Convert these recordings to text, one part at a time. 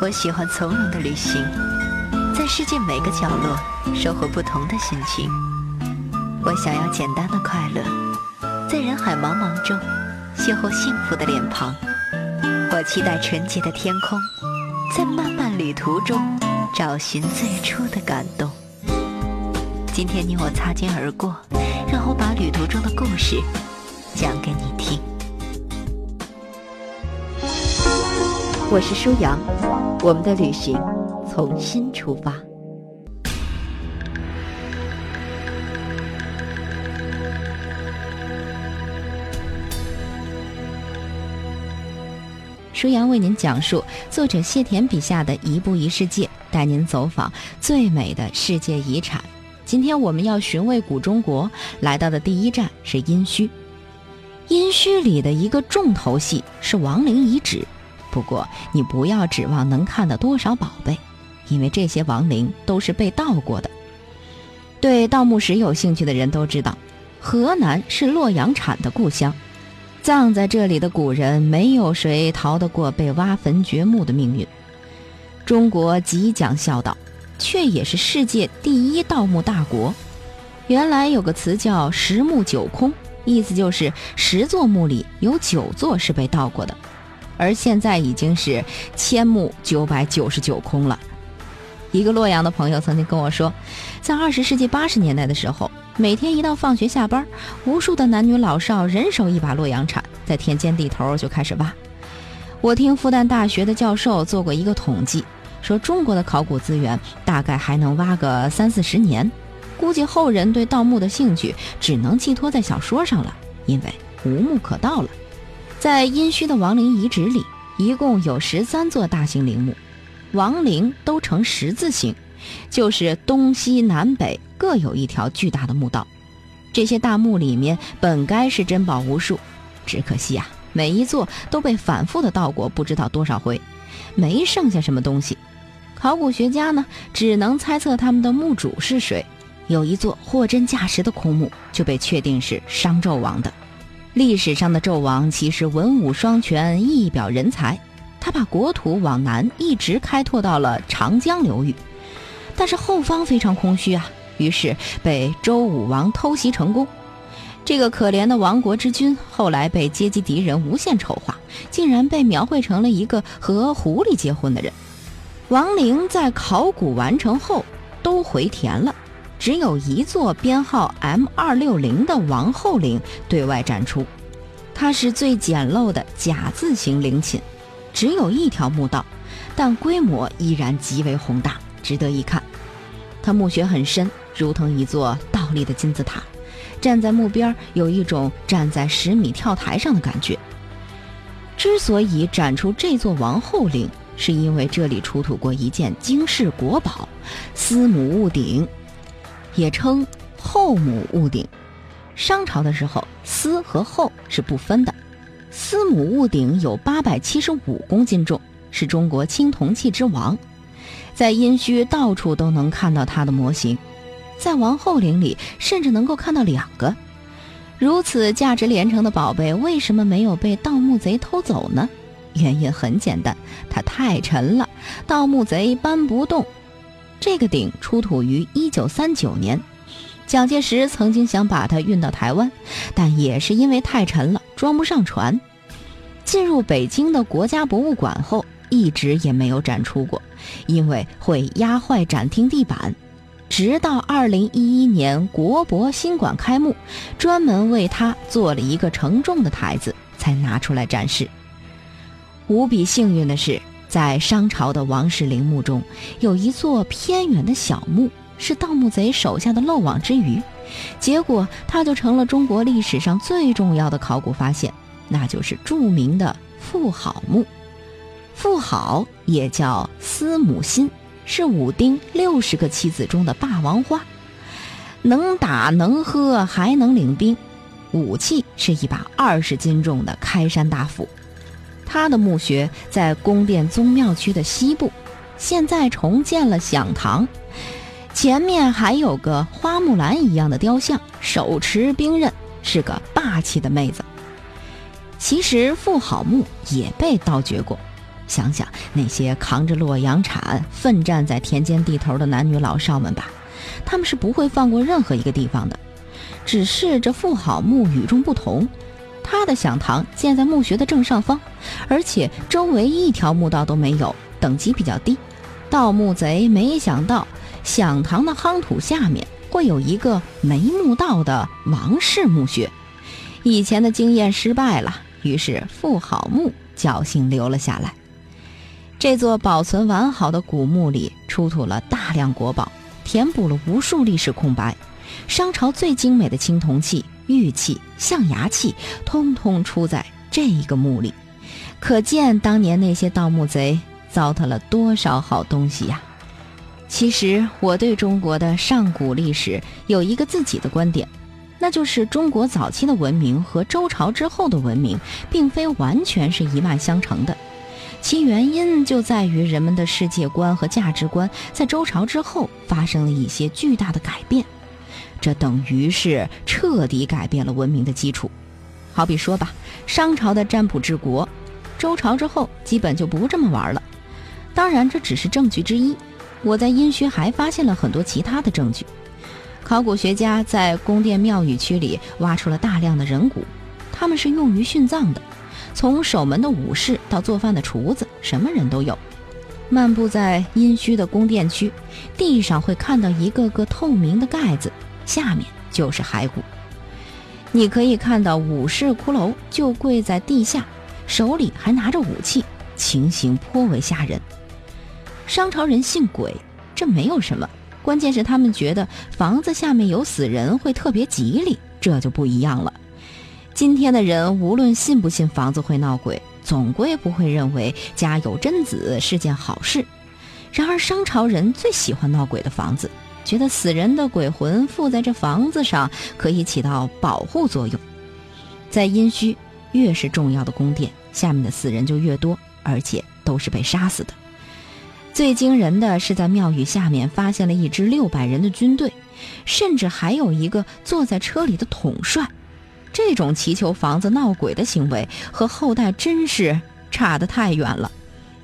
我喜欢从容的旅行，在世界每个角落收获不同的心情。我想要简单的快乐，在人海茫茫中邂逅幸福的脸庞。我期待纯洁的天空，在漫漫旅途中找寻最初的感动。今天你我擦肩而过，让我把旅途中的故事讲给你听。我是舒阳，我们的旅行从新出发。舒阳为您讲述作者谢田笔下的一步一世界，带您走访最美的世界遗产。今天我们要寻味古中国，来到的第一站是殷墟。殷墟里的一个重头戏是亡灵遗址，不过你不要指望能看到多少宝贝，因为这些亡灵都是被盗过的。对盗墓史有兴趣的人都知道，河南是洛阳铲的故乡。葬在这里的古人，没有谁逃得过被挖坟掘墓的命运。中国极讲孝道，却也是世界第一盗墓大国。原来有个词叫“十墓九空”，意思就是十座墓里有九座是被盗过的，而现在已经是千墓九百九十九空了。一个洛阳的朋友曾经跟我说，在二十世纪八十年代的时候。每天一到放学下班，无数的男女老少人手一把洛阳铲，在田间地头就开始挖。我听复旦大学的教授做过一个统计，说中国的考古资源大概还能挖个三四十年，估计后人对盗墓的兴趣只能寄托在小说上了，因为无墓可盗了。在殷墟的王陵遗址里，一共有十三座大型陵墓，王陵都呈十字形。就是东西南北各有一条巨大的墓道，这些大墓里面本该是珍宝无数，只可惜啊，每一座都被反复的盗过不知道多少回，没剩下什么东西。考古学家呢，只能猜测他们的墓主是谁。有一座货真价实的空墓就被确定是商纣王的。历史上的纣王其实文武双全，一表人才，他把国土往南一直开拓到了长江流域。但是后方非常空虚啊，于是被周武王偷袭成功。这个可怜的亡国之君后来被阶级敌人无限丑化，竟然被描绘成了一个和狐狸结婚的人。王陵在考古完成后都回填了，只有一座编号 M 二六零的王后陵对外展出。它是最简陋的甲字形陵寝，只有一条墓道，但规模依然极为宏大，值得一看。它墓穴很深，如同一座倒立的金字塔。站在墓边，有一种站在十米跳台上的感觉。之所以展出这座王后陵，是因为这里出土过一件惊世国宝——司母戊鼎，也称后母戊鼎。商朝的时候，司和后是不分的。司母戊鼎有八百七十五公斤重，是中国青铜器之王。在殷墟到处都能看到它的模型，在王后陵里甚至能够看到两个。如此价值连城的宝贝，为什么没有被盗墓贼偷走呢？原因很简单，它太沉了，盗墓贼搬不动。这个鼎出土于一九三九年，蒋介石曾经想把它运到台湾，但也是因为太沉了，装不上船。进入北京的国家博物馆后。一直也没有展出过，因为会压坏展厅地板。直到二零一一年国博新馆开幕，专门为它做了一个承重的台子，才拿出来展示。无比幸运的是，在商朝的王室陵墓中，有一座偏远的小墓，是盗墓贼手下的漏网之鱼，结果它就成了中国历史上最重要的考古发现，那就是著名的妇好墓。妇好也叫司母欣，是武丁六十个妻子中的霸王花，能打能喝还能领兵，武器是一把二十斤重的开山大斧。他的墓穴在宫殿宗庙区的西部，现在重建了享堂，前面还有个花木兰一样的雕像，手持兵刃，是个霸气的妹子。其实妇好墓也被盗掘过。想想那些扛着洛阳铲奋战在田间地头的男女老少们吧，他们是不会放过任何一个地方的。只是这妇好墓与众不同，他的响堂建在墓穴的正上方，而且周围一条墓道都没有，等级比较低。盗墓贼没想到响堂的夯土下面会有一个没墓道的王室墓穴，以前的经验失败了，于是妇好墓侥幸留了下来。这座保存完好的古墓里出土了大量国宝，填补了无数历史空白。商朝最精美的青铜器、玉器、象牙器，通通出在这一个墓里，可见当年那些盗墓贼糟蹋了多少好东西呀！其实我对中国的上古历史有一个自己的观点，那就是中国早期的文明和周朝之后的文明，并非完全是一脉相承的。其原因就在于人们的世界观和价值观在周朝之后发生了一些巨大的改变，这等于是彻底改变了文明的基础。好比说吧，商朝的占卜治国，周朝之后基本就不这么玩了。当然，这只是证据之一。我在殷墟还发现了很多其他的证据。考古学家在宫殿庙宇区里挖出了大量的人骨，他们是用于殉葬的。从守门的武士到做饭的厨子，什么人都有。漫步在殷墟的宫殿区，地上会看到一个个透明的盖子，下面就是骸骨。你可以看到武士骷髅就跪在地下，手里还拿着武器，情形颇为吓人。商朝人信鬼，这没有什么，关键是他们觉得房子下面有死人会特别吉利，这就不一样了。今天的人无论信不信房子会闹鬼，总归不会认为家有贞子是件好事。然而商朝人最喜欢闹鬼的房子，觉得死人的鬼魂附在这房子上可以起到保护作用。在殷墟，越是重要的宫殿，下面的死人就越多，而且都是被杀死的。最惊人的是，在庙宇下面发现了一支六百人的军队，甚至还有一个坐在车里的统帅。这种祈求房子闹鬼的行为和后代真是差得太远了。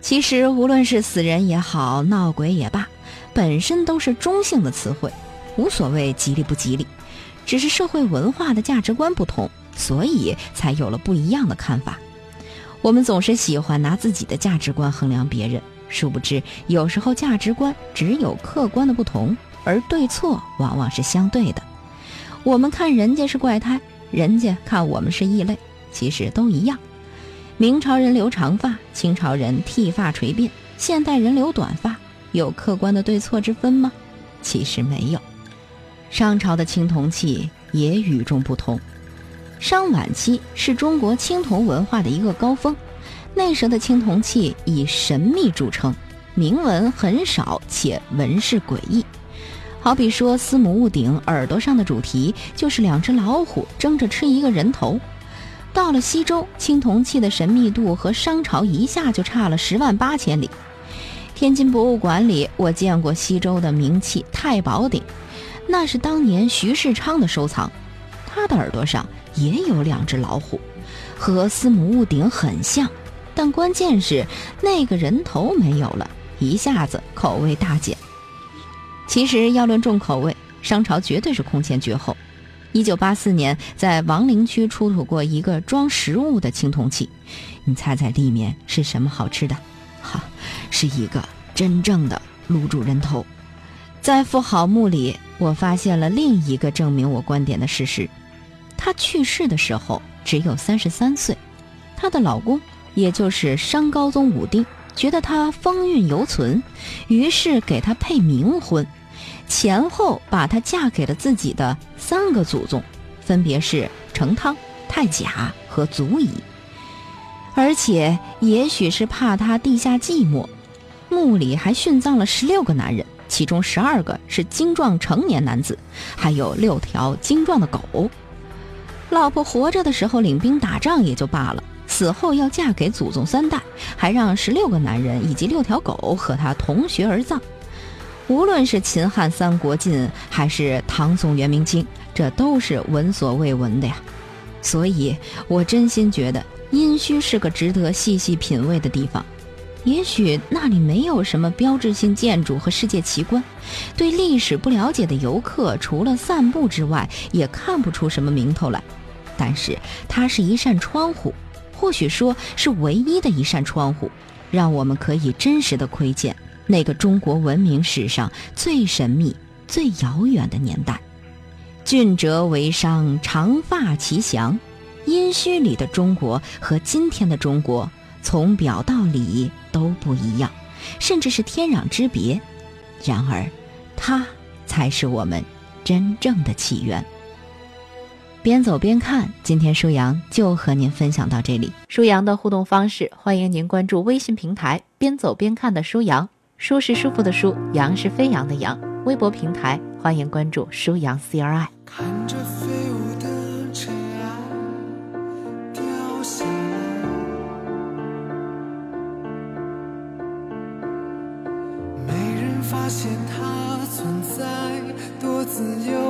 其实，无论是死人也好，闹鬼也罢，本身都是中性的词汇，无所谓吉利不吉利，只是社会文化的价值观不同，所以才有了不一样的看法。我们总是喜欢拿自己的价值观衡量别人，殊不知有时候价值观只有客观的不同，而对错往往是相对的。我们看人家是怪胎。人家看我们是异类，其实都一样。明朝人留长发，清朝人剃发垂辫，现代人留短发，有客观的对错之分吗？其实没有。商朝的青铜器也与众不同。商晚期是中国青铜文化的一个高峰，那时的青铜器以神秘著称，铭文很少，且纹饰诡异。好比说，司母戊鼎耳朵上的主题就是两只老虎争着吃一个人头。到了西周，青铜器的神秘度和商朝一下就差了十万八千里。天津博物馆里，我见过西周的名器太保鼎，那是当年徐世昌的收藏。他的耳朵上也有两只老虎，和司母戊鼎很像，但关键是那个人头没有了，一下子口味大减。其实要论重口味，商朝绝对是空前绝后。一九八四年，在王陵区出土过一个装食物的青铜器，你猜猜里面是什么好吃的？是一个真正的卤煮人头。在妇好墓里，我发现了另一个证明我观点的事实：她去世的时候只有三十三岁，她的老公，也就是商高宗武丁，觉得她风韵犹存，于是给她配冥婚。前后把她嫁给了自己的三个祖宗，分别是成汤、太甲和祖乙。而且，也许是怕她地下寂寞，墓里还殉葬了十六个男人，其中十二个是精壮成年男子，还有六条精壮的狗。老婆活着的时候领兵打仗也就罢了，死后要嫁给祖宗三代，还让十六个男人以及六条狗和他同穴而葬。无论是秦汉三国晋，还是唐宋元明清，这都是闻所未闻的呀。所以，我真心觉得殷墟是个值得细细品味的地方。也许那里没有什么标志性建筑和世界奇观，对历史不了解的游客，除了散步之外，也看不出什么名头来。但是它是一扇窗户，或许说是唯一的一扇窗户，让我们可以真实的窥见那个中国文明史上最神秘、最遥远的年代。俊哲为商，长发其祥。殷墟里的中国和今天的中国，从表到里都不一样，甚至是天壤之别。然而，它才是我们真正的起源。边走边看，今天舒阳就和您分享到这里。舒阳的互动方式，欢迎您关注微信平台“边走边看”的舒阳，舒是舒服的舒，阳是飞扬的阳。微博平台欢迎关注舒阳 C R I。自由